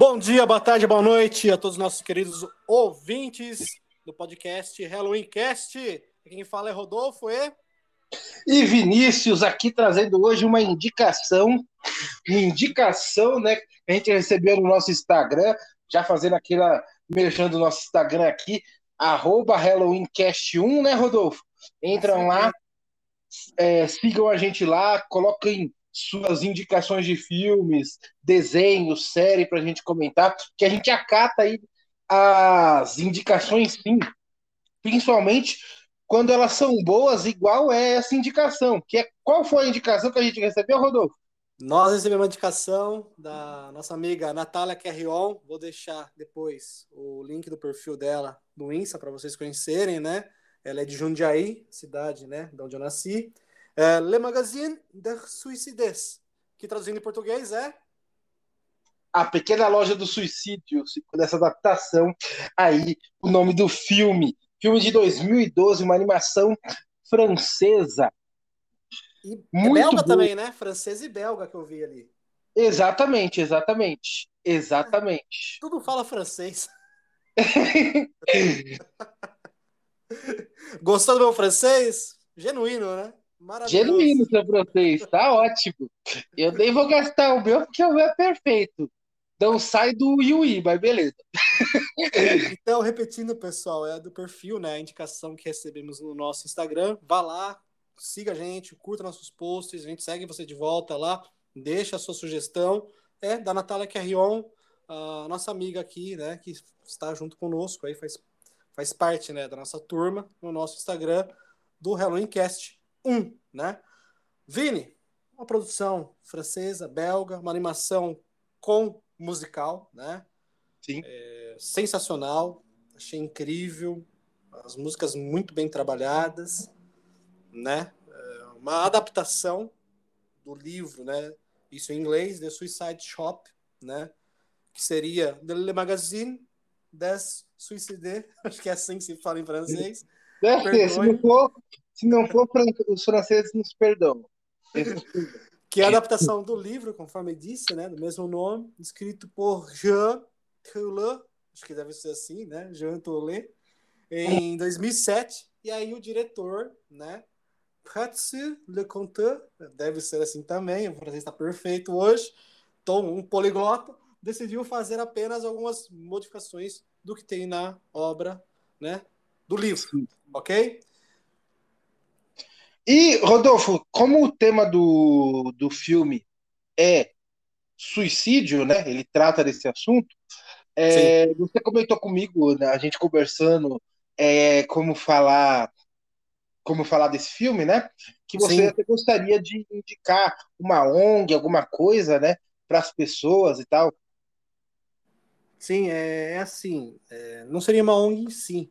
Bom dia, boa tarde, boa noite a todos os nossos queridos ouvintes do podcast Halloween Cast. Quem fala é Rodolfo e. E Vinícius aqui trazendo hoje uma indicação, uma indicação, né, que a gente recebeu no nosso Instagram, já fazendo aquela, mexendo o nosso Instagram aqui, arroba HalloweenCast1, né, Rodolfo? Entram lá, é, sigam a gente lá, coloquem suas indicações de filmes, desenhos, série para a gente comentar, que a gente acata aí as indicações sim, principalmente quando elas são boas, igual é essa indicação. Que é, qual foi a indicação que a gente recebeu, Rodolfo? Nós recebemos uma indicação da nossa amiga Natália Carrion. Vou deixar depois o link do perfil dela no Insta para vocês conhecerem, né? Ela é de Jundiaí, cidade, né, de onde eu nasci. É, Le Magazine de Suicides, que traduzindo em português é a Pequena Loja do Suicídio, dessa adaptação aí, o nome do filme. Filme de 2012, uma animação francesa. E é Muito belga boa. também, né? Francesa e belga que eu vi ali. Exatamente, exatamente. Exatamente. Tudo fala francês. Gostou do meu francês? Genuíno, né? Maravilhoso. Genuíno seu francês, tá ótimo. Eu nem vou gastar o meu porque o meu é perfeito. Então sai do Yui, mas beleza. Então, repetindo, pessoal, é do perfil, né? A indicação que recebemos no nosso Instagram. Vá lá, siga a gente, curta nossos posts, a gente segue você de volta lá, deixa a sua sugestão. É da Natália Carrion, a nossa amiga aqui, né? Que está junto conosco aí, faz, faz parte né, da nossa turma no nosso Instagram do Halloween Cast 1, né? Vini, uma produção francesa, belga, uma animação com musical, né? Sim. É, sensacional, achei incrível, as músicas muito bem trabalhadas, né? É uma adaptação do livro, né? Isso em inglês, The Suicide Shop, né? Que seria The Le Magazine des Suicides, acho que é assim que se fala em francês. É, se não for, se não for os franceses nos perdão que é a adaptação do livro, conforme disse, né, do mesmo nome, escrito por Jean Toulet, acho que deve ser assim, né, Jean Toulet, em 2007, e aí o diretor, né, Pratsy Le Conteur, deve ser assim também, o francês está perfeito hoje, Tom, um poliglota, decidiu fazer apenas algumas modificações do que tem na obra, né, do livro, ok? E, Rodolfo, como o tema do, do filme é suicídio, né? Ele trata desse assunto. É, você comentou comigo, né, a gente conversando, é, como falar como falar desse filme, né? Que você até gostaria de indicar uma ONG, alguma coisa, né? Para as pessoas e tal. Sim, é, é assim. É, não seria uma ONG em si,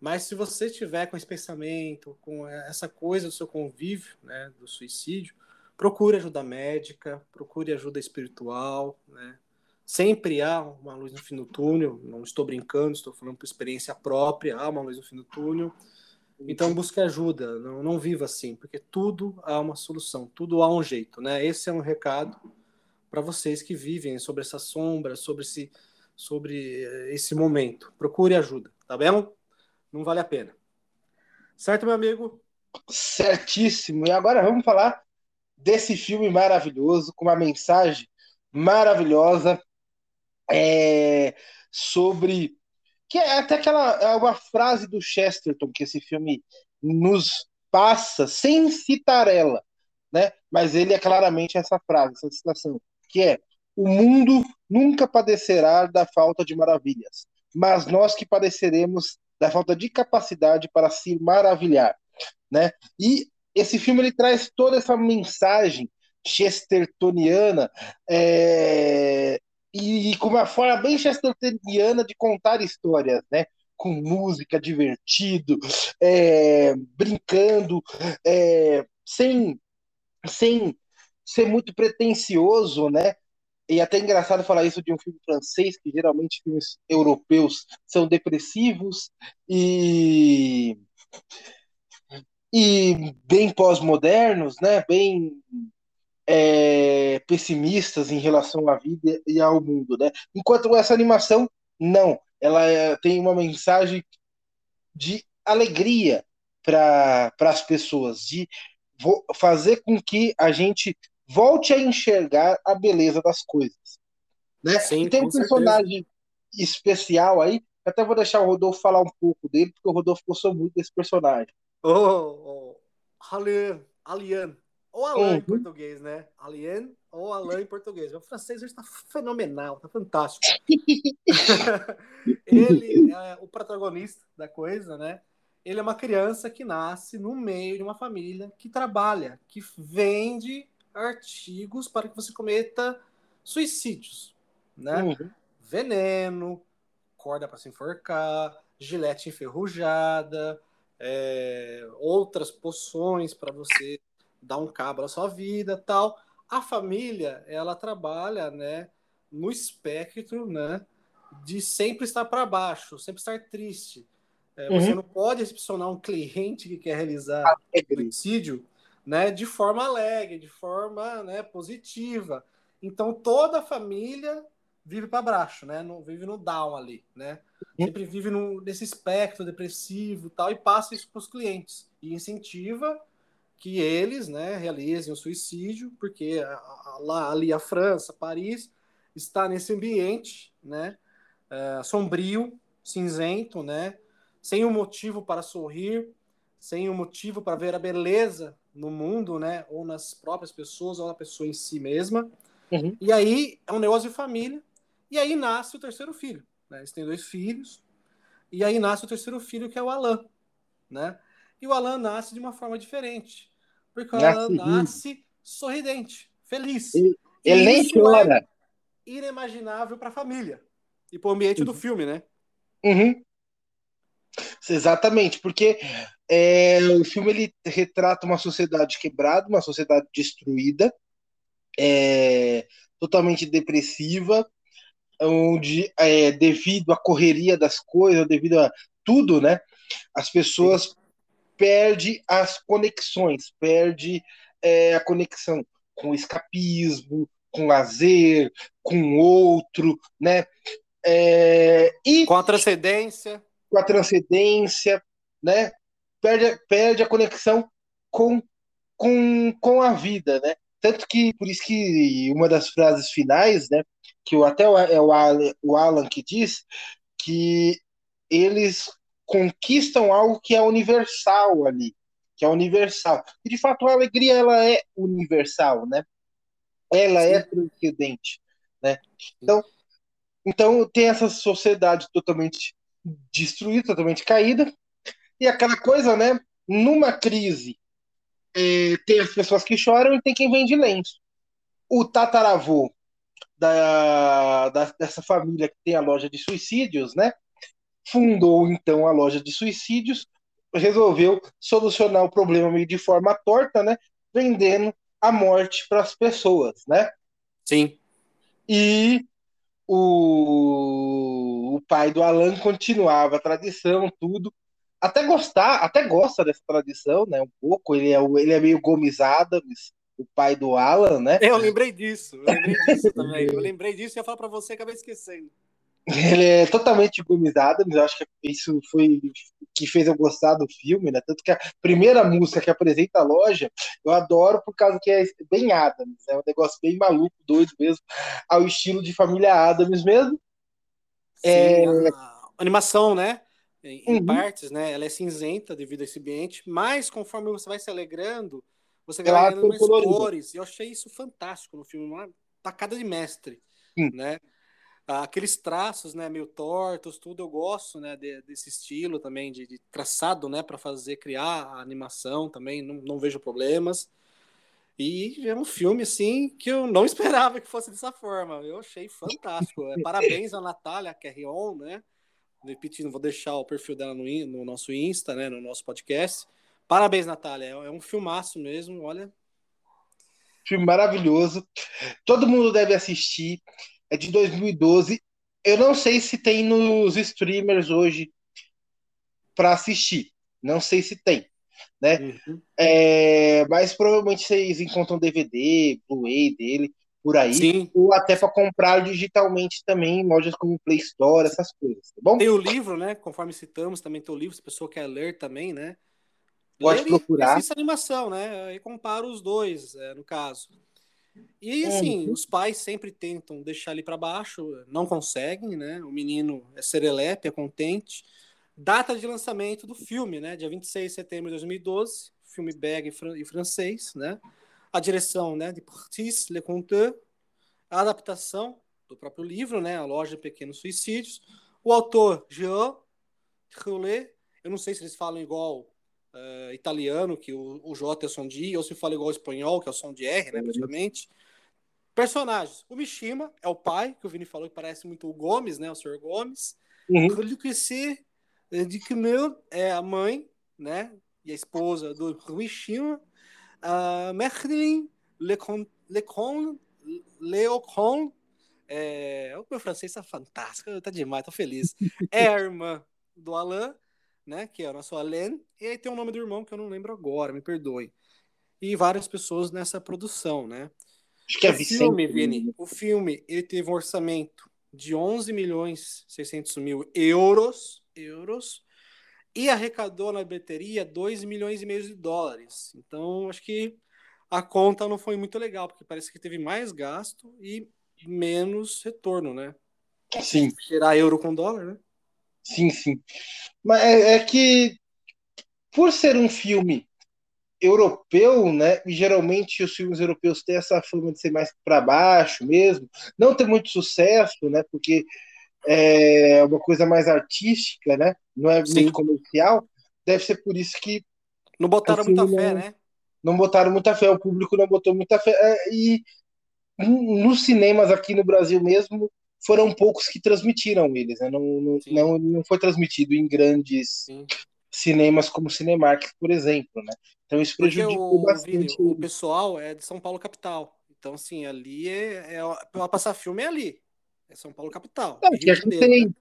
mas se você tiver com esse pensamento, com essa coisa do seu convívio, né, do suicídio, procure ajuda médica, procure ajuda espiritual, né? Sempre há uma luz no fim do túnel, não estou brincando, estou falando por experiência própria, há uma luz no fim do túnel. Então busque ajuda, não, não viva assim, porque tudo há uma solução, tudo há um jeito, né? Esse é um recado para vocês que vivem sobre essa sombra, sobre esse, sobre esse momento. Procure ajuda, tá bem? Não vale a pena. Certo, meu amigo? Certíssimo. E agora vamos falar desse filme maravilhoso, com uma mensagem maravilhosa é, sobre. Que é até aquela é uma frase do Chesterton que esse filme nos passa sem citar ela, né? Mas ele é claramente essa frase, essa citação, que é: o mundo nunca padecerá da falta de maravilhas, mas nós que padeceremos da falta de capacidade para se maravilhar, né? E esse filme ele traz toda essa mensagem chestertoniana é, e, com uma forma bem chestertoniana de contar histórias, né? Com música, divertido, é, brincando, é, sem, sem ser muito pretencioso, né? E até é engraçado falar isso de um filme francês, que geralmente filmes europeus são depressivos e e bem pós-modernos, né? Bem é, pessimistas em relação à vida e ao mundo, né? Enquanto essa animação, não. Ela é, tem uma mensagem de alegria para as pessoas, de fazer com que a gente volte a enxergar a beleza das coisas. Né? Sim, e tem um personagem certeza. especial aí, até vou deixar o Rodolfo falar um pouco dele, porque o Rodolfo gostou muito desse personagem. Oh, oh, Alien, Alien, ou Alain uhum. em português, né? Alien ou Alain em português. O francês hoje está fenomenal, está fantástico. ele é o protagonista da coisa, né? Ele é uma criança que nasce no meio de uma família que trabalha, que vende artigos para que você cometa suicídios, né? Uhum. Veneno, corda para se enforcar, gilete enferrujada, é, outras poções para você dar um cabo na sua vida, tal. A família, ela trabalha, né, no espectro, né, de sempre estar para baixo, sempre estar triste. É, uhum. Você não pode recepcionar um cliente que quer realizar suicídio né, de forma alegre, de forma né, positiva. Então toda a família vive para baixo, né? Não vive no down ali, né? Uhum. Sempre vive no, nesse espectro depressivo, tal, e passa isso para os clientes e incentiva que eles, né, realizem o suicídio, porque lá ali a França, Paris está nesse ambiente, né, é, sombrio, cinzento, né, sem um motivo para sorrir, sem um motivo para ver a beleza no mundo, né? Ou nas próprias pessoas, ou na pessoa em si mesma. Uhum. E aí é um negócio de família. E aí nasce o terceiro filho. Né? Eles têm dois filhos. E aí nasce o terceiro filho, que é o Alan. Né? E o Alan nasce de uma forma diferente. Porque o Alan nasce sorridente, feliz. Ele, ele nem é chora. É inimaginável para a família. E para o ambiente uhum. do filme, né? Uhum. Exatamente, porque é, o filme ele retrata uma sociedade quebrada, uma sociedade destruída, é, totalmente depressiva, onde é, devido à correria das coisas, devido a tudo, né, as pessoas perdem as conexões, perde é, a conexão com o escapismo, com o lazer, com o outro, né, é, e com a transcendência, com a transcendência, né, perde, perde a conexão com, com, com a vida, né? Tanto que, por isso que uma das frases finais, né, que até é o Alan, o Alan que diz, que eles conquistam algo que é universal ali, que é universal. E, de fato, a alegria, ela é universal, né? Ela é Sim. é transcendente, né? Então, então, tem essa sociedade totalmente destruída, totalmente caída, e aquela coisa, né? Numa crise, é, tem as pessoas que choram e tem quem vende lenço. O tataravô da, da, dessa família que tem a loja de suicídios, né? Fundou então a loja de suicídios, resolveu solucionar o problema meio de forma torta, né? Vendendo a morte para as pessoas, né? Sim. E o, o pai do Alan continuava a tradição, tudo, até gostar, até gosta dessa tradição, né? Um pouco. Ele é, ele é meio Gomes Adams, o pai do Alan, né? Eu lembrei disso, eu lembrei disso também. Eu lembrei disso e ia falar para você, acabei esquecendo. Ele é totalmente Gomes Adams, eu acho que isso foi que fez eu gostar do filme, né? Tanto que a primeira música que apresenta a loja, eu adoro por causa que é bem Adams, é um negócio bem maluco, doido mesmo, ao estilo de família Adams mesmo. Sim, é... animação, né? Em, uhum. partes, né? Ela é cinzenta devido a esse ambiente, mas conforme você vai se alegrando, você vai ganhando mais cores. E eu achei isso fantástico no filme, uma tacada de mestre, né? Aqueles traços, né, meio tortos, tudo eu gosto, né, de, desse estilo também de, de traçado, né, para fazer criar a animação também, não, não vejo problemas. E é um filme, assim, que eu não esperava que fosse dessa forma. Eu achei fantástico. É, parabéns a Natália Carrion, né? Repetindo, vou deixar o perfil dela no, no nosso Insta, né, no nosso podcast. Parabéns, Natália. É, é um filmaço mesmo, olha. Filme maravilhoso. Todo mundo deve assistir. É de 2012. Eu não sei se tem nos streamers hoje para assistir. Não sei se tem. né? Uhum. É, mas provavelmente vocês encontram DVD, Blu-ray dele por aí, Sim. ou até para comprar digitalmente também em lojas como Play Store, essas coisas, tá bom? Tem o livro, né? Conforme citamos, também tem o livro, se a pessoa quer ler também, né? Pode ler procurar. Essa animação, né? Aí compara os dois, é, no caso. E assim, uhum. os pais sempre tentam deixar ele para baixo, não conseguem, né? O menino é serelepe, é contente. Data de lançamento do filme, né? Dia 26 de setembro de 2012, filme belga e francês, né? A direção né, de Portis Leconteur, a adaptação do próprio livro, né, A Loja de Pequenos Suicídios, o autor Jean Roulet, eu não sei se eles falam igual uh, italiano, que o, o J é o som de I, ou se fala igual espanhol, que é o som de R, né, uhum. praticamente. Personagens, o Mishima é o pai, que o Vini falou que parece muito o Gomes, né, o Sr. Gomes. Uhum. O de que meu é a mãe, né, e a esposa do Mishima, Uh, Merlin Lecon, Lecon, Leocon, é, o meu francês está fantástico, tá demais, tô feliz. É a irmã do Alain, né, que é o nosso Alain, e aí tem o nome do irmão que eu não lembro agora, me perdoe. E várias pessoas nessa produção, né? Acho que é o filme, Vini, o filme, ele teve um orçamento de 11 milhões 600 mil euros, euros, e arrecadou na bilheteria 2 milhões e meio de dólares. Então, acho que a conta não foi muito legal, porque parece que teve mais gasto e menos retorno, né? Sim. Tirar euro com dólar, né? Sim, sim. Mas é, é que, por ser um filme europeu, né? E geralmente os filmes europeus têm essa fama de ser mais para baixo mesmo, não ter muito sucesso, né? Porque é uma coisa mais artística, né? Não é Sim. muito comercial. Deve ser por isso que. Não botaram muita fé, não, né? Não botaram muita fé, o público não botou muita fé. É, e nos cinemas aqui no Brasil mesmo, foram poucos que transmitiram eles, né? Não, não, não, não, foi transmitido em grandes Sim. cinemas como Cinemark, por exemplo, né? Então isso prejudicou o, bastante. o pessoal é de São Paulo capital. Então, assim, ali é, é para passar filme é ali. É São Paulo capital. Aqui, aqui, tem, né?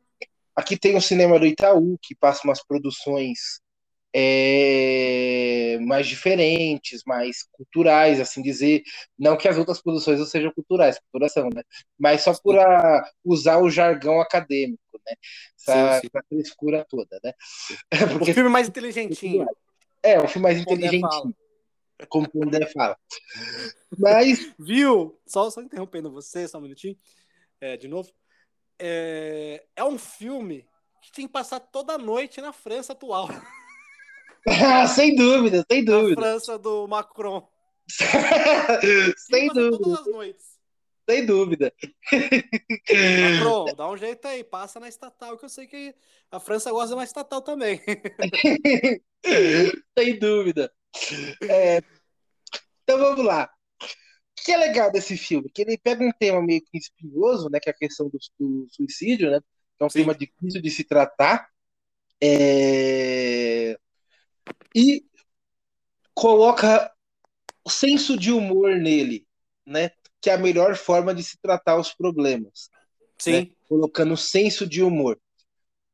aqui tem o cinema do Itaú, que passa umas produções é, mais diferentes, mais culturais, assim dizer. Não que as outras produções não sejam culturais, culturação, né? Mas só por a, usar o jargão acadêmico, né? Essa, sim, sim. essa frescura toda, né? Porque, o filme mais inteligentinho. É, o filme mais inteligentinho. Como o André fala. Mas. Viu? Só, só interrompendo você, só um minutinho é, de novo, é, é um filme que tem que passar toda noite na França atual. sem dúvida, sem dúvida. Na França do Macron. sem dúvida. Todas as noites. Sem dúvida. Macron, dá um jeito aí, passa na estatal, que eu sei que a França gosta de uma estatal também. sem dúvida. É, então vamos lá que é legal desse filme? Que ele pega um tema meio que espinhoso, né? Que é a questão do, do suicídio, né? Que é um Sim. tema difícil de se tratar. É... E coloca o senso de humor nele, né? Que é a melhor forma de se tratar os problemas. Sim. Né? Colocando senso de humor.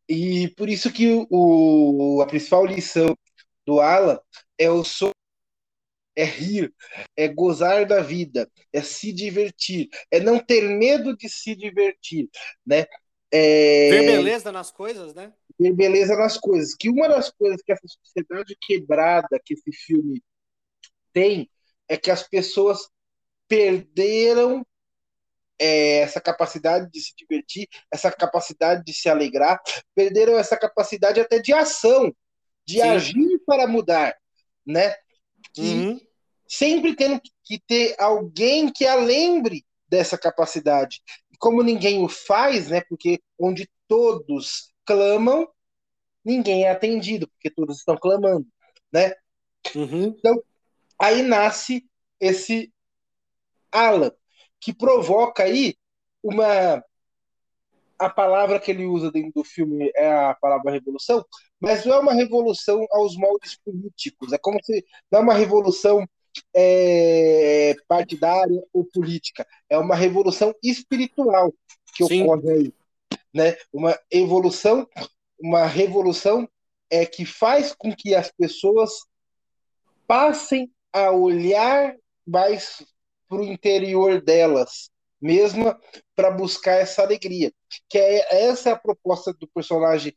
E por isso que o, a principal lição do Alan é o é rir, é gozar da vida, é se divertir, é não ter medo de se divertir, né? É... Ver beleza nas coisas, né? Ver beleza nas coisas. Que uma das coisas que essa sociedade quebrada que esse filme tem é que as pessoas perderam é, essa capacidade de se divertir, essa capacidade de se alegrar, perderam essa capacidade até de ação, de Sim. agir para mudar, né? Que uhum sempre tendo que ter alguém que a lembre dessa capacidade. E como ninguém o faz, né? Porque onde todos clamam, ninguém é atendido, porque todos estão clamando, né? Uhum. Então, aí nasce esse Alan, que provoca aí uma a palavra que ele usa dentro do filme é a palavra revolução, mas não é uma revolução aos moldes políticos. É como se não é uma revolução é, partidária ou política. É uma revolução espiritual que Sim. ocorre aí. Né? Uma evolução, uma revolução é que faz com que as pessoas passem a olhar mais para o interior delas mesma para buscar essa alegria. Que é essa é a proposta do personagem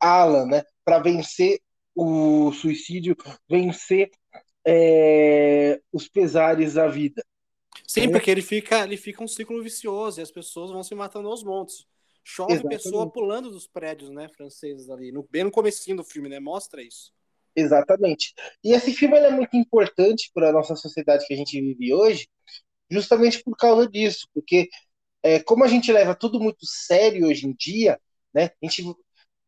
Alan, né? Para vencer o suicídio, vencer é, os pesares da vida. Sim, porque ele fica, ele fica um ciclo vicioso e as pessoas vão se matando aos montes. Chove Exatamente. pessoa pulando dos prédios, né, franceses ali, no, bem no comecinho do filme, né, mostra isso. Exatamente. E esse filme é muito importante para a nossa sociedade que a gente vive hoje, justamente por causa disso, porque é, como a gente leva tudo muito sério hoje em dia, né, a gente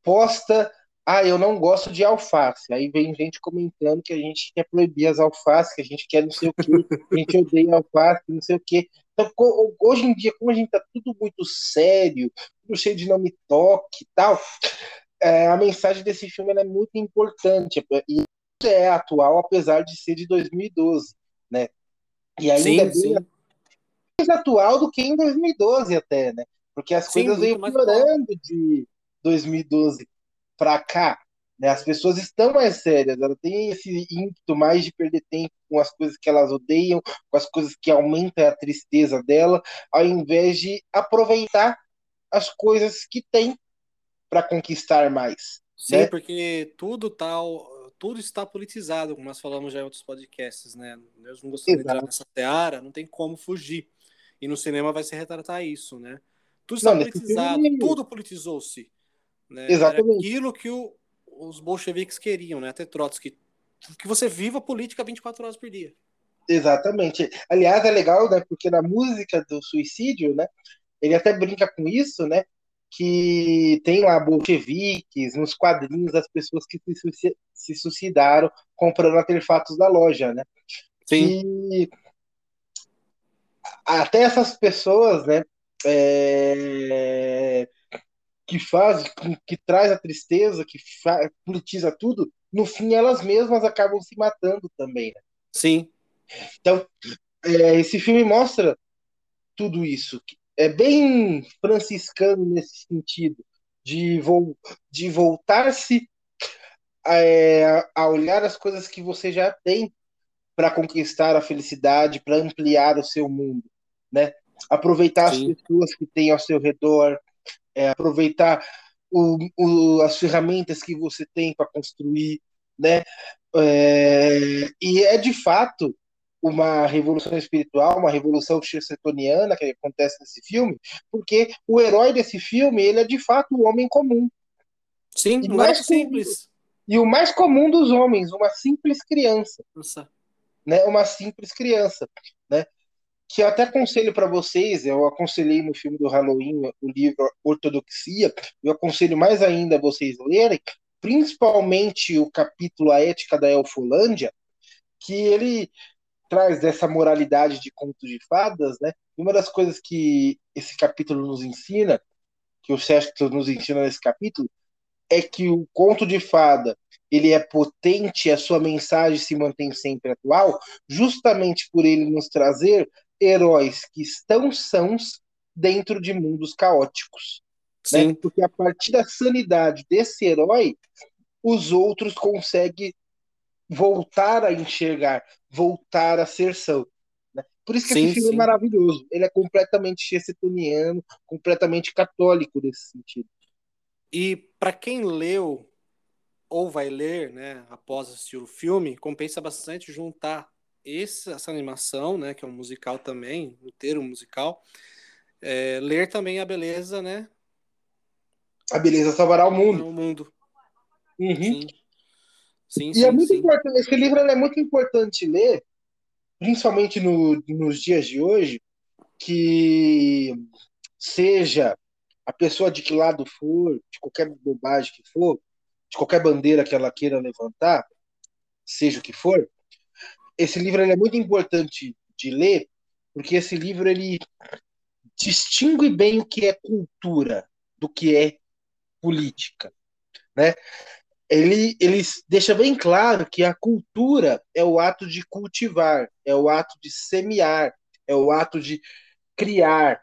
posta, ah, eu não gosto de alface, aí vem gente comentando que a gente quer proibir as alfaces, que a gente quer não sei o que, a gente odeia alface, não sei o que. Então, hoje em dia, como a gente tá tudo muito sério, tudo cheio de nome toque e tal, é, a mensagem desse filme é muito importante e é atual, apesar de ser de 2012, né? E ainda sim, é sim. mais atual do que em 2012 até, né? Porque as sim, coisas vêm piorando de 2012 para cá. Né? As pessoas estão mais sérias, elas têm esse ímpeto mais de perder tempo com as coisas que elas odeiam, com as coisas que aumentam a tristeza dela, ao invés de aproveitar as coisas que tem para conquistar mais. Sim, né? porque tudo tal tudo está politizado, como nós falamos já em outros podcasts, né? Eu não gostaria de entrar nessa seara, não tem como fugir. E no cinema vai se retratar isso, né? Tudo está não, politizado, filme... tudo politizou-se. Né? Exatamente. Era aquilo que o, os bolcheviques queriam, né? Até Trotsky. Que você viva a política 24 horas por dia. Exatamente. Aliás, é legal, né? Porque na música do suicídio, né? Ele até brinca com isso, né? Que tem lá bolcheviques, nos quadrinhos, as pessoas que se suicidaram comprando artefatos da loja, né? Sim. E até essas pessoas, né? É que faz, que traz a tristeza, que politiza tudo, no fim elas mesmas acabam se matando também. Né? Sim. Então, é, esse filme mostra tudo isso. É bem franciscano nesse sentido, de, vo de voltar-se é, a olhar as coisas que você já tem para conquistar a felicidade, para ampliar o seu mundo, né? Aproveitar Sim. as pessoas que tem ao seu redor, é, aproveitar o, o, as ferramentas que você tem para construir, né? É, e é de fato uma revolução espiritual, uma revolução chestertoniana que acontece nesse filme, porque o herói desse filme ele é de fato o homem comum. Sim, e mais simples. E o mais comum dos homens, uma simples criança. Nossa. Né? Uma simples criança? Que eu até aconselho para vocês, eu aconselhei no filme do Halloween o livro Ortodoxia, eu aconselho mais ainda vocês lerem, principalmente o capítulo A Ética da Elfolândia, que ele traz dessa moralidade de contos de fadas, né? E uma das coisas que esse capítulo nos ensina, que o Sexto nos ensina nesse capítulo, é que o conto de fada ele é potente, a sua mensagem se mantém sempre atual, justamente por ele nos trazer heróis que estão sãos dentro de mundos caóticos. Né? Porque a partir da sanidade desse herói, os outros conseguem voltar a enxergar, voltar a ser são. Né? Por isso que sim, esse filme é sim. é maravilhoso. Ele é completamente chessetoniano, completamente católico nesse sentido. E para quem leu ou vai ler, né, após assistir o filme, compensa bastante juntar esse, essa animação, né, que é um musical também, inteiro musical, é, ler também a beleza, né? A beleza salvará o mundo. O mundo. Uhum. Sim. Sim, e sim, é muito sim. importante, esse livro é muito importante ler, principalmente no, nos dias de hoje, que seja a pessoa de que lado for, de qualquer bobagem que for, de qualquer bandeira que ela queira levantar, seja o que for, esse livro é muito importante de ler, porque esse livro ele distingue bem o que é cultura do que é política, né? Ele, ele deixa bem claro que a cultura é o ato de cultivar, é o ato de semear, é o ato de criar,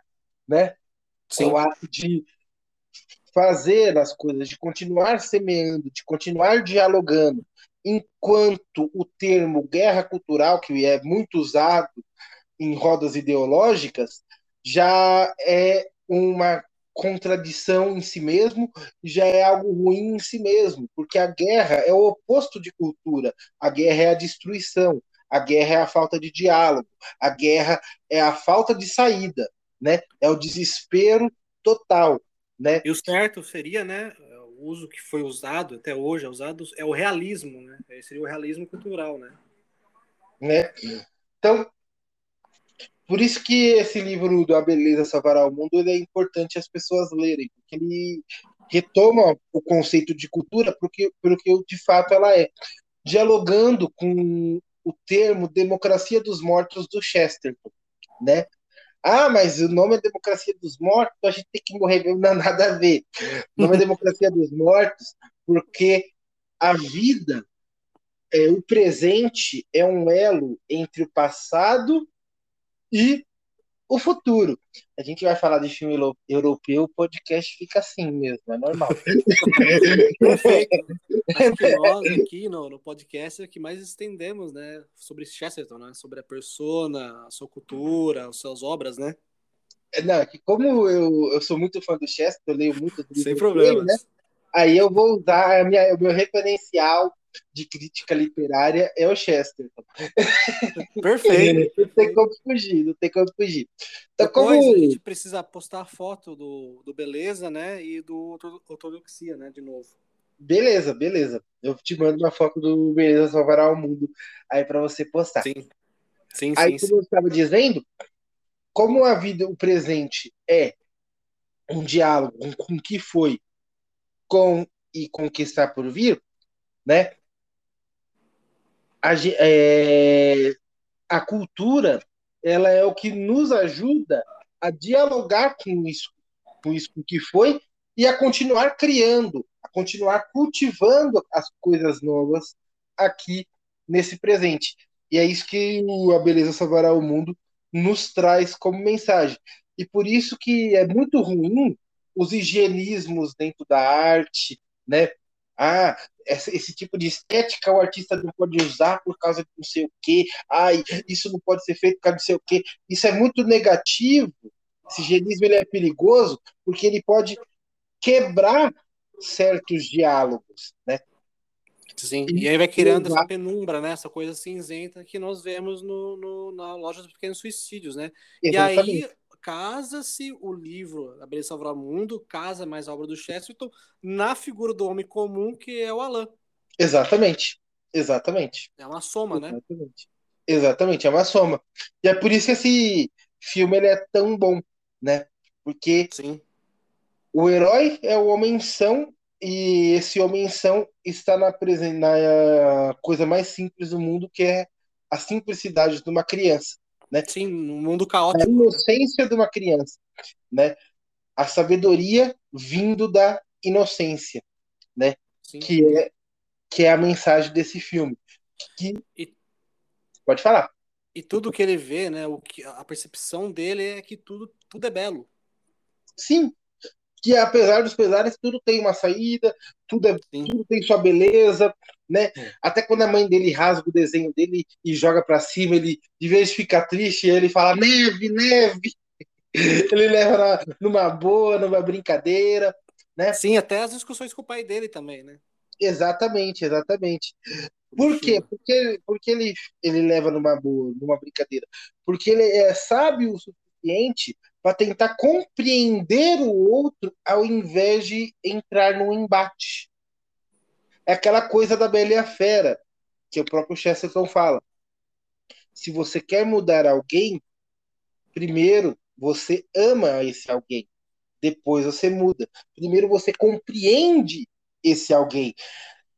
né? Sim. É o ato de fazer as coisas, de continuar semeando, de continuar dialogando. Enquanto o termo guerra cultural, que é muito usado em rodas ideológicas, já é uma contradição em si mesmo, já é algo ruim em si mesmo, porque a guerra é o oposto de cultura, a guerra é a destruição, a guerra é a falta de diálogo, a guerra é a falta de saída, né? É o desespero total, né? E o certo seria, né, uso que foi usado até hoje, é usado é o realismo, né? Seria o realismo cultural, né? né? Então, por isso que esse livro do A Beleza Salvará o Mundo ele é importante as pessoas lerem, porque ele retoma o conceito de cultura porque, porque de fato ela é, dialogando com o termo democracia dos mortos do Chesterton, né? Ah, mas o nome é Democracia dos Mortos, a gente tem que morrer, não dá nada a ver. O nome é Democracia dos Mortos porque a vida, é, o presente é um elo entre o passado e o futuro. A gente vai falar de filme europeu, o podcast fica assim mesmo, é normal. Perfeito. Acho que nós aqui no, no podcast é que mais estendemos, né, sobre Chesterton, né, sobre a persona, a sua cultura, as suas obras, né? É, não, é que como eu, eu sou muito fã do Chesterton, eu leio muito Sem problemas. Né? Aí eu vou usar a minha, o meu referencial de crítica literária é o Chesterton. Perfeito. não tem como fugir, não tem como fugir. Então, Depois como... a gente precisa postar a foto do, do Beleza, né, e do Ortodoxia, né, de novo. Beleza, beleza. Eu te mando uma foto do Beleza Salvará o Mundo aí para você postar. Sim. Sim, aí, sim, como eu estava dizendo, como a vida, o presente é um diálogo com o que foi, com e com o que está por vir, né? A, é, a cultura ela é o que nos ajuda a dialogar com isso, com isso que foi e a continuar criando, a continuar cultivando as coisas novas aqui nesse presente. E é isso que a Beleza Salvará o Mundo nos traz como mensagem. E por isso que é muito ruim os higienismos dentro da arte, né? Ah, esse, tipo de estética o artista não pode usar por causa de não sei o quê. Ai, isso não pode ser feito por causa de não sei o quê. Isso é muito negativo. Esse higienismo ele é perigoso porque ele pode quebrar certos diálogos, né? Sim, e, e aí vai criando essa penumbra, né? Essa coisa cinzenta que nós vemos no, no na loja dos pequenos suicídios, né? Exatamente. E aí casa-se o livro A Beleza Salvará o Mundo, casa mais a obra do Chesterton, na figura do homem comum, que é o Alain. Exatamente. Exatamente. É uma soma, né? Exatamente. Exatamente, é uma soma. E é por isso que esse filme ele é tão bom, né? Porque Sim. o herói é o homem-são e esse homem-são está na, na coisa mais simples do mundo, que é a simplicidade de uma criança. Né? Sim, no mundo caótico. A inocência de uma criança, né? A sabedoria vindo da inocência, né? Sim. Que é que é a mensagem desse filme. Que... E... Pode falar. E tudo que ele vê, né? O que a percepção dele é que tudo tudo é belo. Sim, que apesar dos pesares, tudo tem uma saída, tudo, é, tudo tem sua beleza, né? Até quando a mãe dele rasga o desenho dele e joga para cima, ele, de vez de ficar triste, ele fala neve, neve. Ele leva na, numa boa, numa brincadeira, né? Sim, até as discussões com o pai dele também, né? Exatamente, exatamente. Por quê? Porque, porque ele, ele leva numa boa, numa brincadeira. Porque ele é sábio o suficiente para tentar compreender o outro ao invés de entrar num embate. É aquela coisa da Bela e a Fera, que o próprio Chesterton fala. Se você quer mudar alguém, primeiro você ama esse alguém, depois você muda. Primeiro você compreende esse alguém.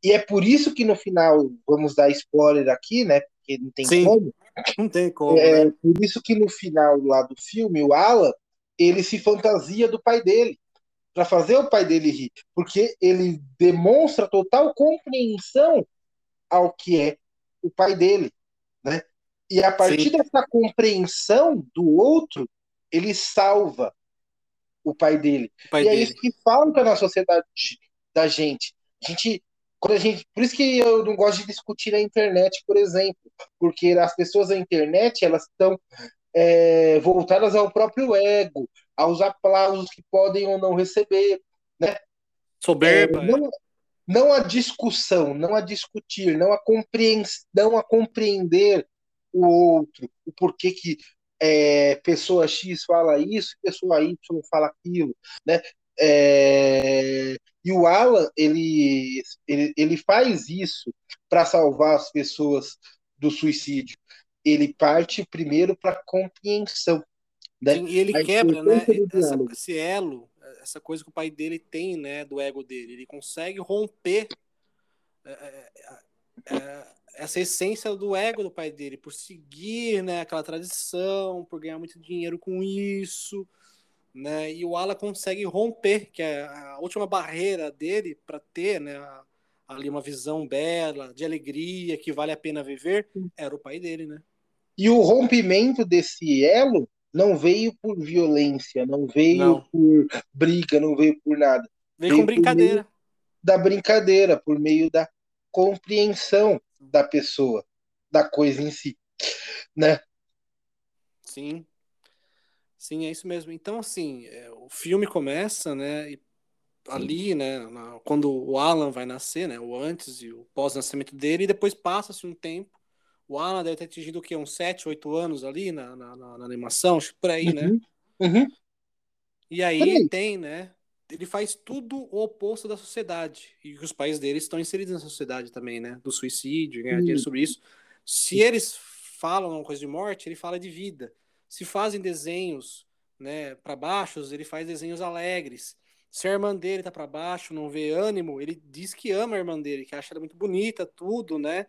E é por isso que no final, vamos dar spoiler aqui, né? Porque não tem Sim. como. Não tem como. É, né? Por isso que no final lá do filme, o Alan, ele se fantasia do pai dele, para fazer o pai dele rir, porque ele demonstra total compreensão ao que é o pai dele, né? E a partir Sim. dessa compreensão do outro, ele salva o pai dele. O pai e é dele. é isso que falta na sociedade da gente. A gente quando a gente, por isso que eu não gosto de discutir na internet, por exemplo, porque as pessoas da internet elas estão é, voltadas ao próprio ego, aos aplausos que podem ou não receber, né? Soberba. É, não, não a discussão, não a discutir, não a, não a compreender o outro, o porquê que é, pessoa X fala isso, pessoa Y fala aquilo, né? É, e o Alan ele, ele, ele faz isso para salvar as pessoas do suicídio. Ele parte primeiro para compreensão. Né? Sim, e ele quebra né, essa, esse elo, essa coisa que o pai dele tem né, do ego dele. Ele consegue romper é, é, é, essa essência do ego do pai dele, por seguir né, aquela tradição, por ganhar muito dinheiro com isso. Né, e o Ala consegue romper, que é a última barreira dele para ter né, ali uma visão bela, de alegria, que vale a pena viver, era o pai dele, né? E o rompimento desse elo não veio por violência, não veio não. por briga, não veio por nada. Veio, veio com brincadeira. Da brincadeira, por meio da compreensão da pessoa, da coisa em si, né? Sim. Sim, é isso mesmo. Então, assim, é, o filme começa, né, e ali, né, quando o Alan vai nascer, né, o antes e o pós-nascimento dele, e depois passa-se um tempo. O Alan deve ter atingido o quê? Uns 7, 8 anos ali na, na, na, na animação, acho que por aí, né? uhum. Uhum. E aí, aí tem, né, ele faz tudo o oposto da sociedade. E os pais dele estão inseridos na sociedade também, né? Do suicídio, ganhar dinheiro sobre isso. Se eles falam uma coisa de morte, ele fala de vida. Se fazem desenhos, né, para baixos, ele faz desenhos alegres. Se a irmã dele tá para baixo, não vê ânimo, ele diz que ama a irmã dele, que acha ela muito bonita, tudo, né?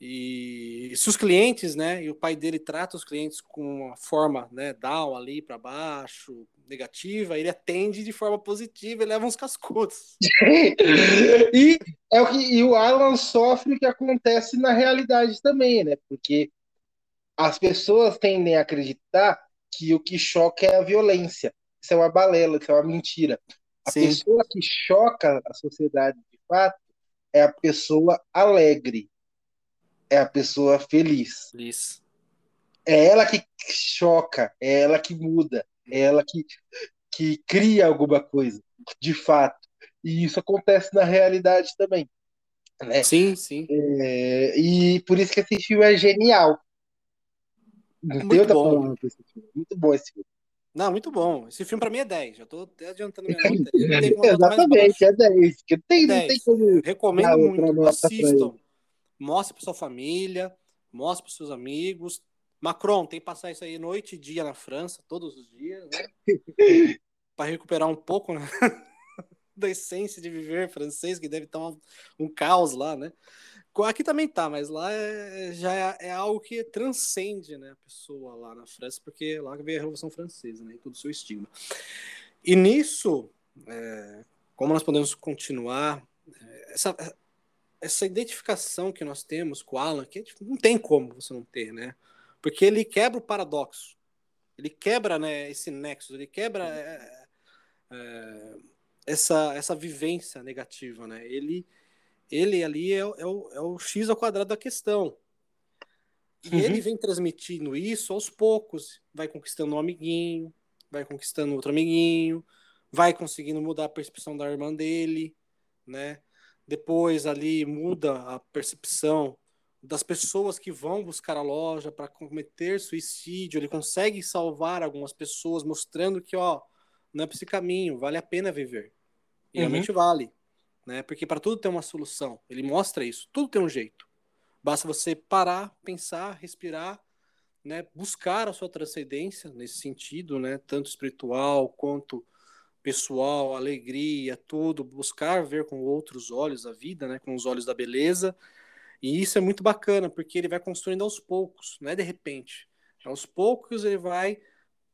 E se os clientes, né, e o pai dele trata os clientes com uma forma, né, down ali para baixo, negativa, ele atende de forma positiva e leva uns cascudos. e é o que e o Alan sofre o que acontece na realidade também, né? Porque as pessoas tendem a acreditar que o que choca é a violência. Isso é uma balela, isso é uma mentira. A Sim. pessoa que choca a sociedade de fato é a pessoa alegre, é a pessoa feliz. Isso. É ela que choca, é ela que muda, é ela que, que cria alguma coisa, de fato. E isso acontece na realidade também. Né? Sim, sim. É, e por isso que esse filme é genial. Não muito bom. Muito bom esse filme. Não, muito bom. Esse filme pra mim é 10. Já tô até adiantando minha nota. Exatamente, é 10. Porque tem, 10. Não tem como. Recomendo muito. Assistam. Mostre para sua família, mostre para seus amigos. Macron tem que passar isso aí noite e dia na França, todos os dias, né? para recuperar um pouco né? da essência de viver francês, que deve estar um, um caos lá, né? Aqui também tá, mas lá é, já é, é, algo que transcende né, a pessoa lá na França, porque lá veio a Revolução Francesa, né? E todo o seu estigma. E nisso, é, como nós podemos continuar, é, essa, essa identificação que nós temos com o Alan, que não tem como você não ter, né? Porque ele quebra o paradoxo, ele quebra né, esse nexo, ele quebra é, é, essa, essa vivência negativa, né? Ele, ele ali é, é, o, é o X ao quadrado da questão. E uhum. ele vem transmitindo isso aos poucos, vai conquistando um amiguinho, vai conquistando outro amiguinho, vai conseguindo mudar a percepção da irmã dele, né? Depois ali muda a percepção das pessoas que vão buscar a loja para cometer suicídio, ele consegue salvar algumas pessoas, mostrando que, ó, não é para esse caminho, vale a pena viver. E uhum. realmente vale, né? Porque para tudo tem uma solução. Ele mostra isso, tudo tem um jeito. Basta você parar, pensar, respirar, né? Buscar a sua transcendência nesse sentido, né? Tanto espiritual quanto pessoal, alegria, tudo, buscar ver com outros olhos a vida, né, com os olhos da beleza. E isso é muito bacana, porque ele vai construindo aos poucos, não é de repente. Aos poucos ele vai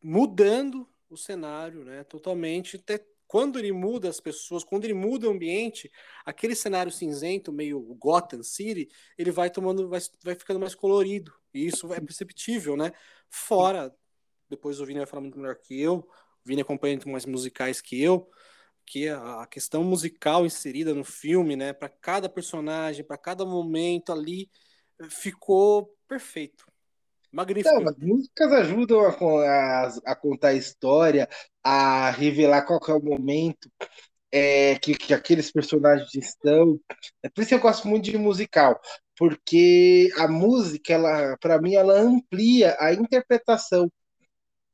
mudando o cenário, né, totalmente, até quando ele muda as pessoas, quando ele muda o ambiente, aquele cenário cinzento, meio Gotham City, ele vai tomando, vai, vai ficando mais colorido. E isso é perceptível, né? Fora, depois o Vini vai falar muito melhor que eu, Vini acompanha muito mais musicais que eu, que a questão musical inserida no filme, né, para cada personagem, para cada momento ali, ficou perfeito. Magnífico. Não, as músicas ajudam a, a, a, contar a história, a revelar qual é o momento é, que, que aqueles personagens estão. É por isso que eu gosto muito de musical, porque a música, ela, para mim, ela amplia a interpretação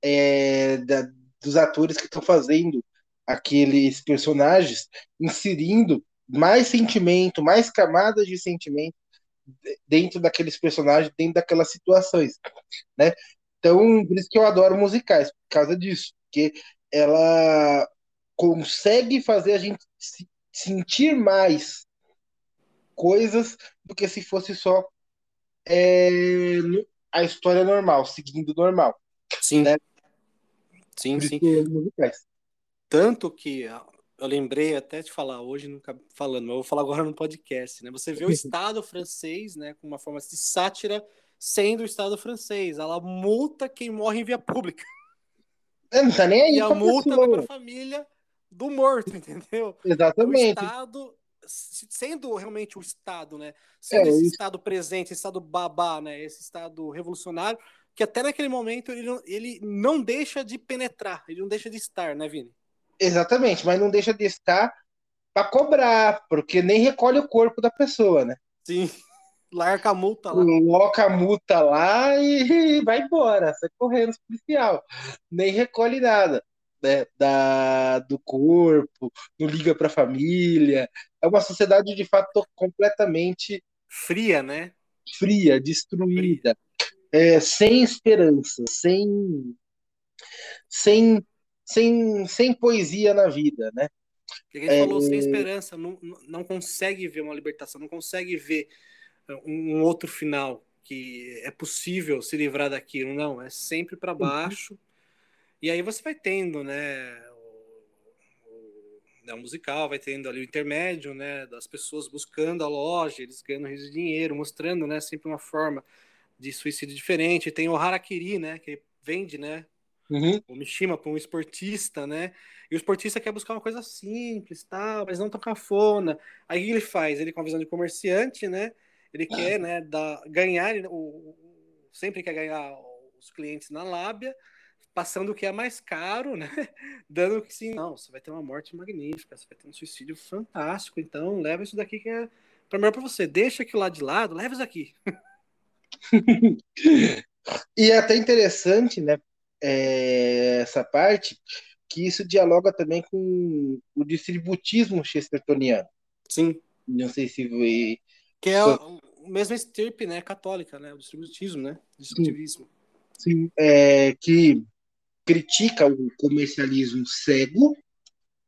é, da, dos atores que estão fazendo aqueles personagens, inserindo mais sentimento, mais camadas de sentimento dentro daqueles personagens, dentro daquelas situações, né? Então, por isso que eu adoro musicais, por causa disso, porque ela consegue fazer a gente sentir mais coisas do que se fosse só é, a história normal, seguindo normal. Sim. Né? Sim, sim. Tanto que eu lembrei até de falar hoje, nunca falando, mas eu vou falar agora no podcast, né? Você vê o Estado francês, né, com uma forma de sátira, sendo o Estado francês. Ela multa quem morre em via pública. Não tá nem aí. E a multa vai para a família do morto, entendeu? Exatamente. O Estado, sendo realmente o Estado, né? Sendo é, esse isso. Estado presente, esse Estado babá, né? Esse Estado revolucionário, que até naquele momento ele não, ele não deixa de penetrar, ele não deixa de estar, né, Vini? Exatamente, mas não deixa de estar para cobrar, porque nem recolhe o corpo da pessoa, né? Sim. Larga a multa lá. Coloca a multa lá e vai embora, sai correndo policial. Nem recolhe nada né, da, do corpo, não liga para a família. É uma sociedade de fato completamente fria, né? Fria, destruída, fria. É, sem esperança, sem, sem sem, sem poesia na vida, né? Porque a gente é... falou sem esperança, não, não consegue ver uma libertação, não consegue ver um, um outro final que é possível se livrar daquilo, não, é sempre para baixo. Uhum. E aí você vai tendo, né, né, musical, vai tendo ali o intermédio, né, das pessoas buscando a loja, eles ganhando de dinheiro, mostrando, né, sempre uma forma de suicídio diferente. Tem o harakiri, né, que vende, né, Uhum. O Mishima para um esportista, né? E o esportista quer buscar uma coisa simples, tal, mas não tão cafona. Aí o que ele faz? Ele com a visão de comerciante, né? Ele quer, né, dar, ganhar, o, sempre quer ganhar os clientes na lábia, passando o que é mais caro, né? Dando que sim, não, você vai ter uma morte magnífica, você vai ter um suicídio fantástico, então leva isso daqui que é melhor para você. Deixa aquilo lá de lado, leva isso aqui. e é até interessante, né? é, essa parte, que isso dialoga também com o distributismo chestertoniano. Sim. Não sei se foi... Que é o, o mesmo estirpe, né, católica, né, o distributismo, né, distributivismo. Sim, Sim. É, que critica o comercialismo cego,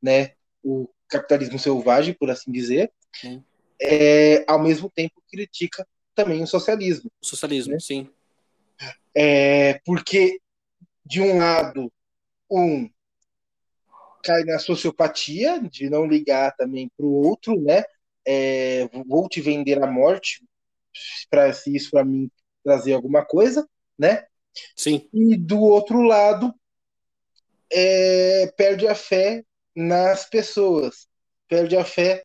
né, o capitalismo selvagem, por assim dizer. É, ao mesmo tempo critica também o socialismo. O socialismo, né? sim. É, porque de um lado, um cai na sociopatia, de não ligar também para o outro, né? É, vou te vender a morte, para se isso para mim trazer alguma coisa, né? Sim. E do outro lado, é, perde a fé nas pessoas, perde a fé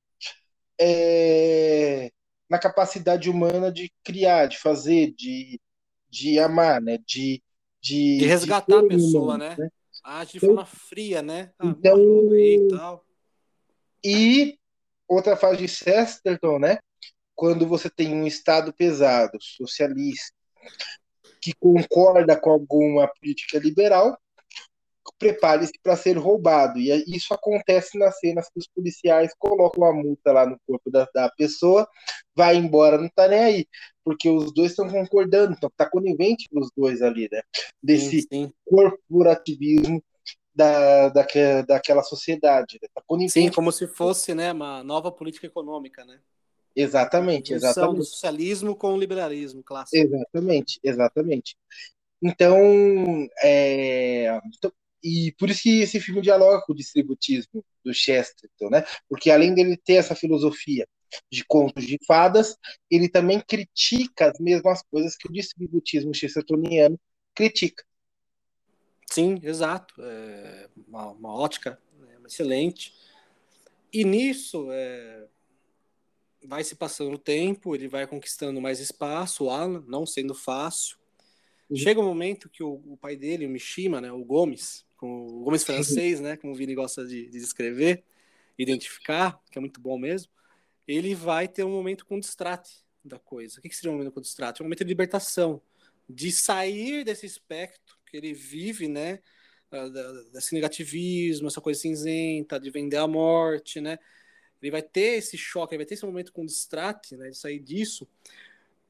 é, na capacidade humana de criar, de fazer, de, de amar, né? De de, de resgatar de a pessoa, né? né? Age de então, forma fria, né? Ah, então, e, tal. e outra fase de Chesterton, né? Quando você tem um Estado pesado, socialista, que concorda com alguma política liberal, prepare-se para ser roubado. E isso acontece nas cenas que os policiais colocam a multa lá no corpo da, da pessoa, vai embora, não está nem aí. Porque os dois estão concordando, então tá conivente os dois ali, né? Desse sim, sim. corporativismo da, da, daquela sociedade. Né? Tá sim, como se fosse né, uma nova política econômica, né? Exatamente, exatamente. do socialismo com o liberalismo clássico. Exatamente, exatamente. Então, é, então, e por isso que esse filme dialoga com o distributismo do Chesterton, né? Porque além dele ter essa filosofia de contos de fadas, ele também critica as mesmas coisas que o distributismo chestertoniano critica. Sim, exato. É uma, uma ótica né? excelente. E nisso, é, vai se passando o tempo, ele vai conquistando mais espaço, o Alan, não sendo fácil. Uhum. Chega um momento que o, o, pai dele, o Mishima, né, o Gomes, o Gomes francês, né, como o Vini gosta de, de descrever, identificar, que é muito bom mesmo, ele vai ter um momento com distrate da coisa. O que seria um momento com distrate? É um momento de libertação, de sair desse espectro que ele vive, né, desse negativismo, essa coisa cinzenta, de vender a morte, né? Ele vai ter esse choque, ele vai ter esse momento com distrate, né, de sair disso,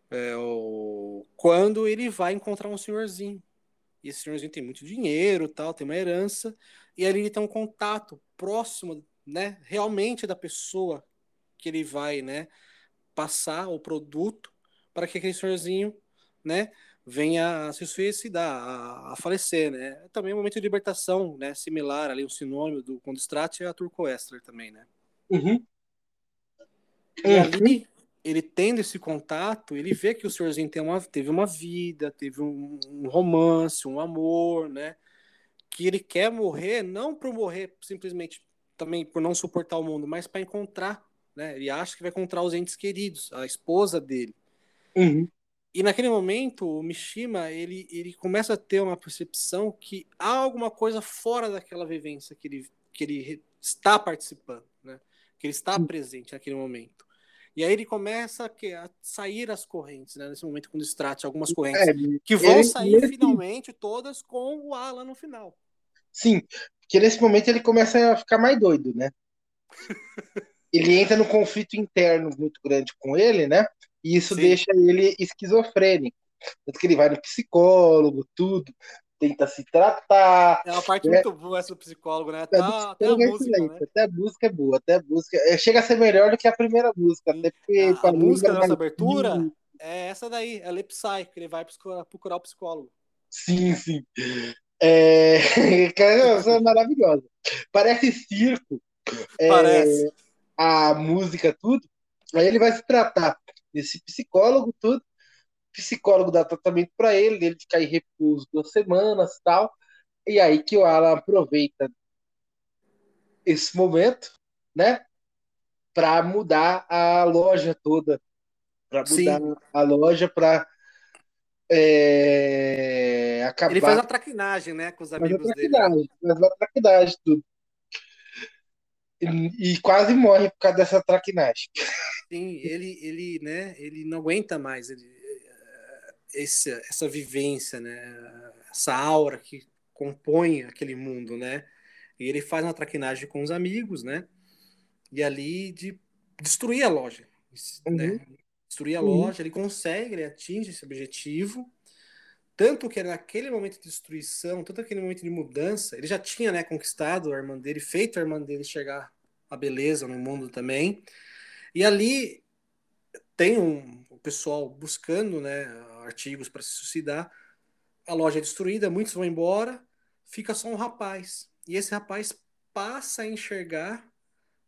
é, o... quando ele vai encontrar um senhorzinho. E esse senhorzinho tem muito dinheiro, tal, tem uma herança, e ali ele tem um contato próximo, né, realmente da pessoa que ele vai, né, passar o produto para que aquele senhorzinho, né, venha a se suicidar, a, a falecer, né? É também um momento de libertação, né, similar ali, um sinônimo do Condistrate é a Turco Esther também, né? Uhum. E uhum. ali, ele tendo esse contato, ele vê que o senhorzinho tem uma, teve uma vida, teve um, um romance, um amor, né? Que ele quer morrer, não por morrer simplesmente também por não suportar o mundo, mas para encontrar né? Ele acha que vai encontrar os entes queridos, a esposa dele. Uhum. E naquele momento, o Mishima, ele, ele começa a ter uma percepção que há alguma coisa fora daquela vivência que ele, que ele está participando, né? Que ele está presente naquele momento. E aí ele começa a sair as correntes, né? Nesse momento com o Strat, algumas correntes, é, que vão ele, sair ele... finalmente todas com o Alan no final. Sim, porque nesse momento ele começa a ficar mais doido, né? ele entra no conflito interno muito grande com ele, né? E isso Sim. deixa ele esquizofrênico. Tanto que ele vai no psicólogo, tudo, tenta se tratar. É uma parte né? muito boa essa do psicólogo, né? Até, a, até a é música, né? Até a música é boa, até a música. É, chega a ser melhor do que a primeira música. Até porque a, a música da nossa abertura é essa daí, é Lepsy, que ele vai procurar o psicólogo. Sim, sim. É, é maravilhosa. Parece circo. Parece. É a música, tudo. Aí ele vai se tratar desse psicólogo, tudo. Psicólogo dá tratamento para ele, ele fica em repouso duas semanas tal. E aí que o Alan aproveita esse momento, né? Para mudar a loja toda. Para mudar Sim. a loja para é, acabar. Ele faz a traquinagem, né? Com os amigos faz a traquinagem, dele. Faz a traquinagem, tudo e quase morre por causa dessa traquinagem. Sim, ele, ele, né, ele não aguenta mais ele, essa, essa vivência, né, essa aura que compõe aquele mundo, né? E ele faz uma traquinagem com os amigos, né? E ali de destruir a loja, né? uhum. né? Destruir a uhum. loja, ele consegue, ele atinge esse objetivo. Tanto que naquele momento de destruição, tanto aquele momento de mudança, ele já tinha né, conquistado a irmã dele, feito a irmã dele chegar à beleza no mundo também. E ali tem um, o pessoal buscando né, artigos para se suicidar. A loja é destruída, muitos vão embora, fica só um rapaz. E esse rapaz passa a enxergar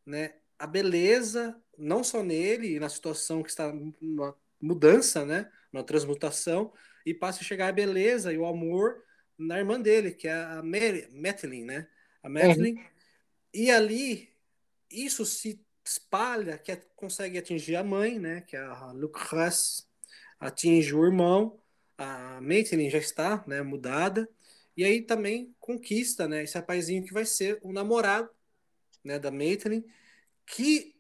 né, a beleza, não só nele, na situação que está uma mudança, né, uma transmutação, e passa a chegar a beleza e o amor na irmã dele, que é a Madeline, né? A Madeline. Uhum. E ali, isso se espalha, que é, consegue atingir a mãe, né? Que é a Lucrece, atinge o irmão, a Madeline já está, né, mudada, e aí também conquista, né, esse rapazinho que vai ser o namorado, né, da Madeline, que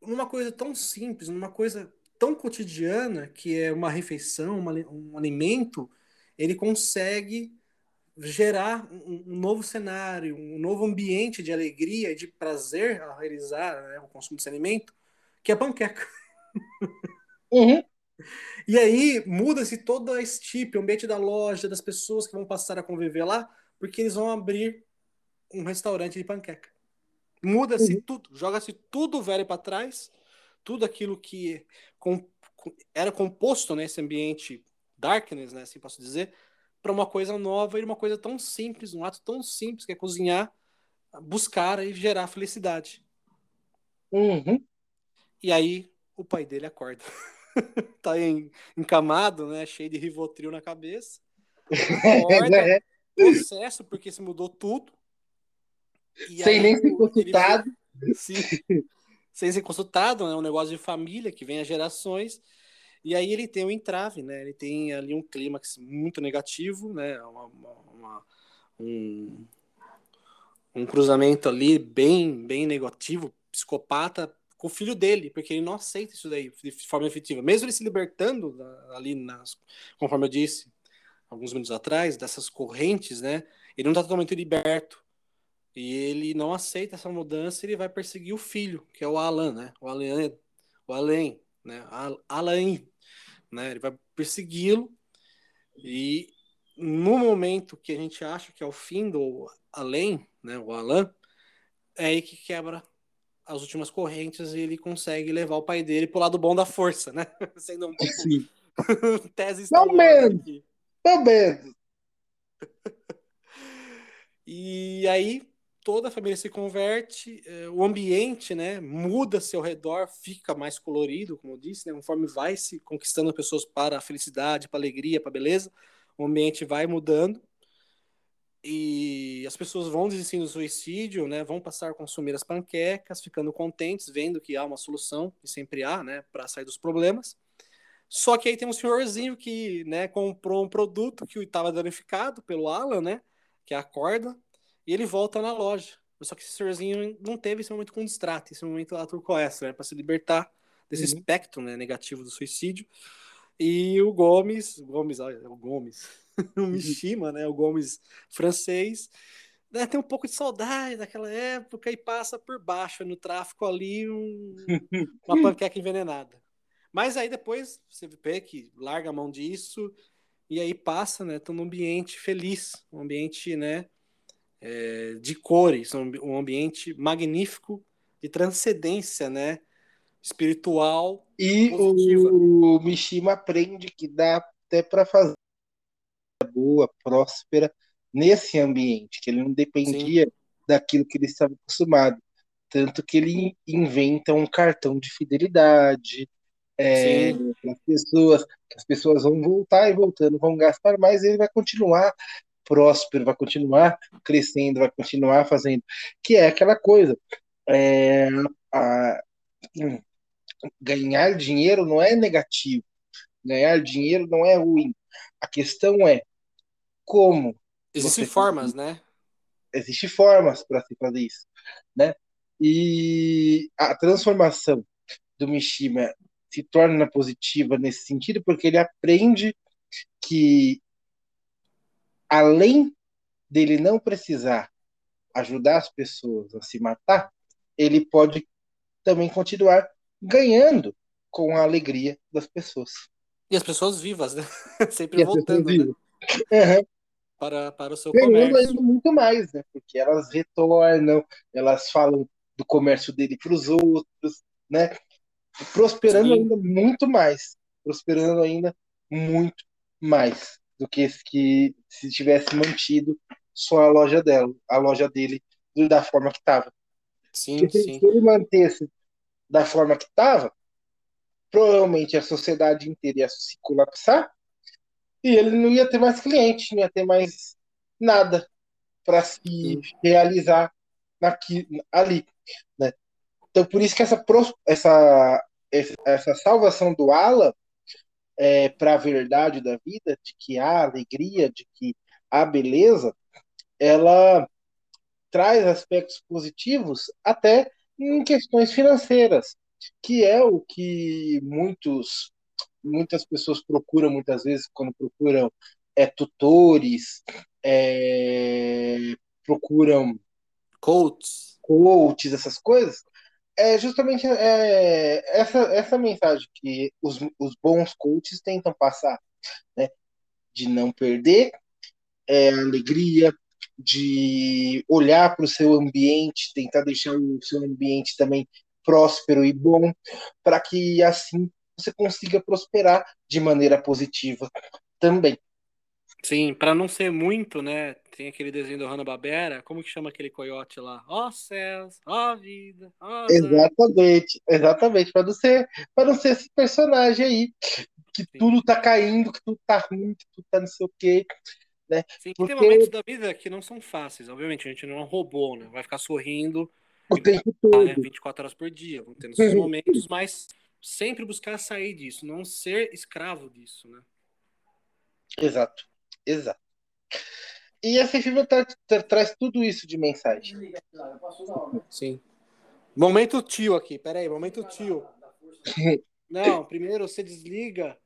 numa coisa tão simples, numa coisa tão cotidiana que é uma refeição, uma, um alimento, ele consegue gerar um, um, novo cenário, um novo ambiente de alegria de prazer ao realizar né, o consumo desse alimento, que é panqueca. Uhum. E aí muda-se toda a estipe, o ambiente da loja, das pessoas que vão passar a conviver lá, porque eles vão abrir um restaurante de panqueca. Muda-se uhum. tudo, joga-se tudo velho para trás tudo aquilo que com, com, era composto nesse ambiente darkness, né, assim posso dizer, para uma coisa nova e uma coisa tão simples, um ato tão simples que é cozinhar, buscar e gerar felicidade. Uhum. E aí o pai dele acorda. tá em, encamado, né, cheio de Rivotril na cabeça. Acorda, é. processo porque se mudou tudo. Sem nem ser consultado. Sim. Sem ser consultado, é né? um negócio de família que vem a gerações. E aí ele tem um entrave, né? Ele tem ali um clímax muito negativo, né? Uma, uma, uma, um, um cruzamento ali bem, bem negativo, psicopata, com o filho dele, porque ele não aceita isso daí de forma efetiva. Mesmo ele se libertando ali, nas, conforme eu disse alguns minutos atrás, dessas correntes, né? Ele não está totalmente liberto. E ele não aceita essa mudança, ele vai perseguir o filho, que é o Alan, né? O Alan, o Alan, né? Alan, né? Ele vai persegui-lo e no momento que a gente acha que é o fim do Alan, né? O Alan, é aí que quebra as últimas correntes e ele consegue levar o pai dele pro lado bom da força, né? Sendo um Sim. tese Não menos. Não. E aí toda a família se converte, eh, o ambiente, né, muda-se ao redor, fica mais colorido, como eu disse, né, conforme vai se conquistando pessoas para a felicidade, para a alegria, para a beleza, o ambiente vai mudando e as pessoas vão desistindo do suicídio, né, vão passar a consumir as panquecas, ficando contentes, vendo que há uma solução, e sempre há, né, para sair dos problemas. Só que aí tem um senhorzinho que, né, comprou um produto que estava danificado pelo Alan, né, que é a corda, e ele volta na loja. Só que esse senhorzinho não teve esse momento com distrato, esse momento lá turcoessa, né? Para se libertar desse uhum. espectro né, negativo do suicídio. E o Gomes, Gomes, olha, o Gomes, o. Mishima, né? O Gomes francês, né, tem um pouco de saudade daquela época e passa por baixo no tráfico ali um, uma panqueca envenenada. Mas aí depois você vê que larga a mão disso e aí passa, né? Tá num ambiente feliz, um ambiente, né? é, de cores, um ambiente magnífico de transcendência, né? Espiritual. E positiva. o Mishima aprende que dá até para fazer boa, próspera nesse ambiente, que ele não dependia Sim. daquilo que ele estava acostumado. Tanto que ele inventa um cartão de fidelidade é, para as pessoas, as pessoas vão voltar e voltando, vão gastar mais, ele vai continuar próspero, vai continuar crescendo, vai continuar fazendo, que é aquela coisa. É, a, ganhar dinheiro não é negativo, ganhar dinheiro não é ruim. A questão é como. Existem formas, né? Existem formas para se fazer isso, né? E a transformação do Mishima se torna positiva nesse sentido porque ele aprende que além dele não precisar ajudar as pessoas a se matar, ele pode também continuar ganhando com a alegria das pessoas. E as pessoas vivas, né? Sempre voltando né? uhum. para, para o seu ganhando comércio. ainda muito mais, né? Porque elas retornam, elas falam do comércio dele para os outros, né? Prosperando Sim. ainda muito mais. Prosperando ainda muito mais do que que se tivesse mantido só a loja dela, a loja dele da forma que estava. Sim, se, sim. se ele mantesse da forma que estava, provavelmente a sociedade inteira ia se colapsar e ele não ia ter mais cliente, não ia ter mais nada para se realizar aqui, ali, né? Então por isso que essa essa essa salvação do Ala é, para a verdade da vida, de que há alegria, de que há beleza, ela traz aspectos positivos até em questões financeiras, que é o que muitos muitas pessoas procuram muitas vezes quando procuram é, tutores, é, procuram coaches, coaches, essas coisas, é justamente é, essa, essa mensagem que os, os bons coaches tentam passar, né? De não perder é, a alegria, de olhar para o seu ambiente, tentar deixar o seu ambiente também próspero e bom, para que assim você consiga prosperar de maneira positiva também. Sim, para não ser muito, né? Tem aquele desenho do Hanna-Barbera, como que chama aquele coiote lá? Ó oh, céus, ó oh, vida, ó oh, Exatamente, exatamente, para não ser, para não ser esse personagem aí que Sim. tudo tá caindo, que tudo tá ruim, que tudo tá não sei o quê, né? Sim, Porque... tem momentos da vida que não são fáceis, obviamente, a gente não é um robô, né? Vai ficar sorrindo O tempo todo. Né? 24 horas por dia, vão tendo esses momentos, mas sempre buscar sair disso, não ser escravo disso, né? Exato, exato. E esse filme tra tra traz tudo isso de mensagem. Sim. Momento tio aqui, peraí, momento tio. Não, primeiro você desliga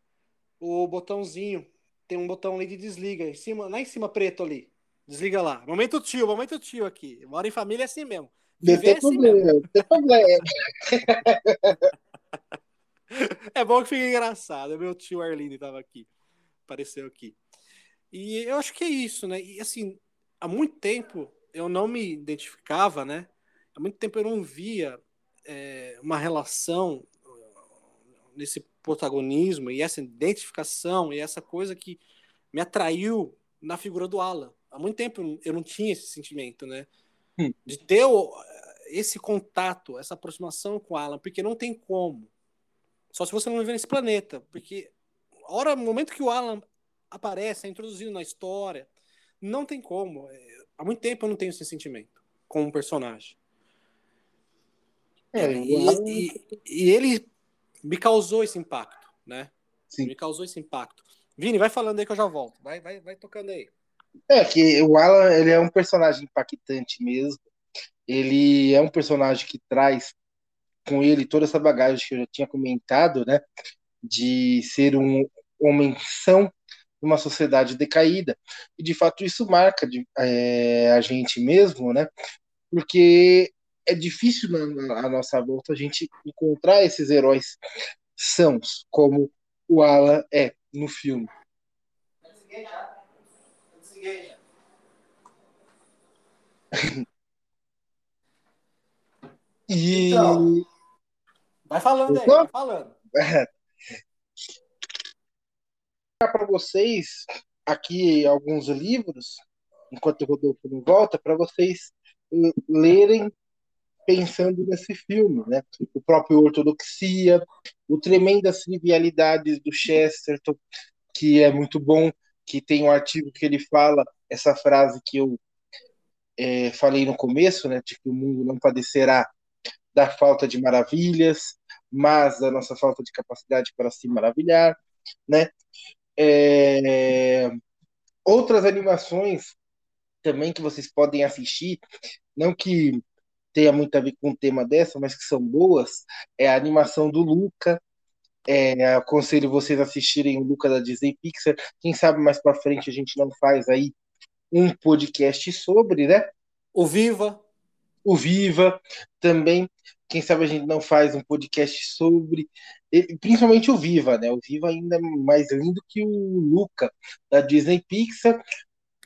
o botãozinho. Tem um botão ali de desliga, em cima, lá em cima preto ali. Desliga lá. Momento tio, momento tio aqui. Mora em família é assim mesmo. Tem, é assim problema, mesmo. tem problema. é bom que fica engraçado. Meu tio Arlindo estava aqui. Apareceu aqui. E eu acho que é isso, né? E assim, há muito tempo eu não me identificava, né? Há muito tempo eu não via é, uma relação nesse protagonismo e essa identificação e essa coisa que me atraiu na figura do Alan. Há muito tempo eu não tinha esse sentimento, né? Hum. De ter esse contato, essa aproximação com o Alan, porque não tem como. Só se você não viver nesse planeta, porque hora, no momento que o Alan aparece, é introduzido na história. Não tem como. É, há muito tempo eu não tenho esse sentimento com um personagem. É, e, e, e, ele me causou esse impacto, né? Sim. Me causou esse impacto. Vini, vai falando aí que eu já volto. Vai, vai, vai tocando aí. É que o Alan ele é um personagem impactante mesmo. Ele é um personagem que traz com ele toda essa bagagem que eu já tinha comentado, né? De ser um homem são numa sociedade decaída. E de fato isso marca de, é, a gente mesmo, né? Porque é difícil na, na nossa volta a gente encontrar esses heróis sãos, como o Alan é no filme. e... Então, vai falando aí, vai falando. para vocês aqui alguns livros, enquanto o Rodolfo não volta, para vocês lerem pensando nesse filme, né? O próprio Ortodoxia, o Tremendas Trivialidades do Chesterton, que é muito bom, que tem um artigo que ele fala essa frase que eu é, falei no começo, né? De que o mundo não padecerá da falta de maravilhas, mas da nossa falta de capacidade para se maravilhar, né? É... Outras animações também que vocês podem assistir, não que tenha muito a ver com o tema dessa, mas que são boas, é a animação do Luca. É, aconselho vocês a assistirem o Luca da Disney Pixar. Quem sabe mais para frente a gente não faz aí um podcast sobre, né? O Viva. O Viva também. Quem sabe a gente não faz um podcast sobre principalmente o Viva, né? O Viva ainda é mais lindo que o Luca da Disney Pixar.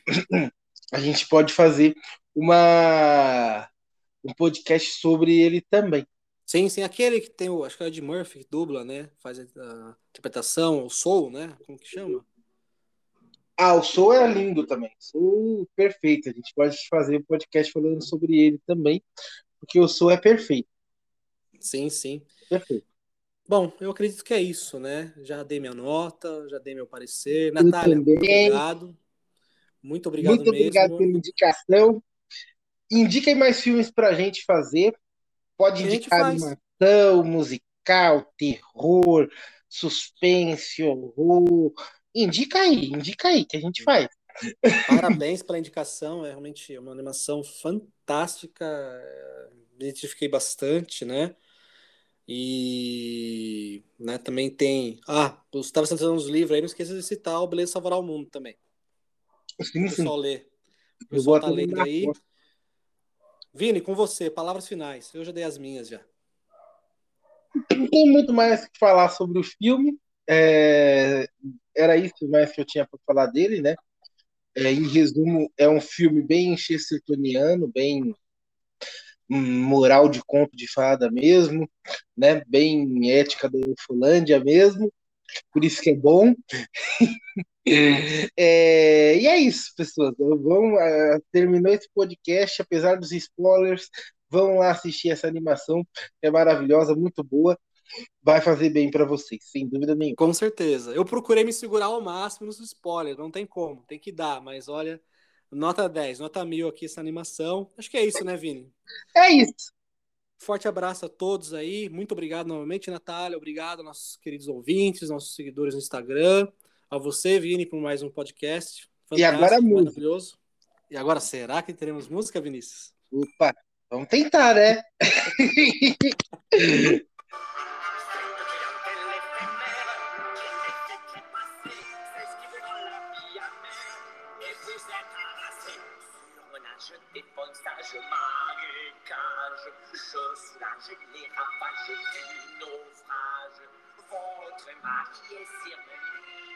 A gente pode fazer uma um podcast sobre ele também. Sim, sim, aquele que tem o, acho que é o Ed Murphy que dubla, né? Faz a interpretação, o Soul, né? Como que chama? Ah, o Soul é lindo também. Soul perfeito. A gente pode fazer um podcast falando sobre ele também, porque o Soul é perfeito. Sim, sim. Perfeito. Bom, eu acredito que é isso, né? Já dei minha nota, já dei meu parecer. Natália, muito obrigado. Muito obrigado muito mesmo. Muito obrigado pela indicação. Indiquem mais filmes para a gente fazer. Pode indicar animação, musical, terror, suspense, horror. Indica aí, indica aí que a gente faz. Parabéns pela indicação, é realmente uma animação fantástica. Me identifiquei bastante, né? E né, também tem. Ah, você estava citando os livros aí, não esqueça de citar o Beleza Salvará o Mundo também. Sim, o pessoal lê. O pessoal tá lendo aí. Vini, com você, palavras finais. Eu já dei as minhas já. Não tem muito mais que falar sobre o filme. É... Era isso mais que eu tinha para falar dele, né? É, em resumo, é um filme bem chestertoniano, bem moral de conto de fada mesmo, né? Bem ética da Ufolândia mesmo. Por isso que é bom. é, e é isso, pessoas. Vamos, uh, terminou esse podcast, apesar dos spoilers. Vão lá assistir essa animação, é maravilhosa, muito boa. Vai fazer bem para vocês, sem dúvida nenhuma. Com certeza. Eu procurei me segurar ao máximo nos spoilers, não tem como, tem que dar, mas olha, Nota 10, nota mil aqui essa animação. Acho que é isso, né, Vini? É isso. Forte abraço a todos aí. Muito obrigado novamente, Natália. Obrigado aos nossos queridos ouvintes, nossos seguidores no Instagram. A você, Vini, por mais um podcast. Fantástico, e agora maravilhoso. E agora, será que teremos música, Vinícius? Opa, vamos tentar, né? les ravages du naufrage. Votre mari est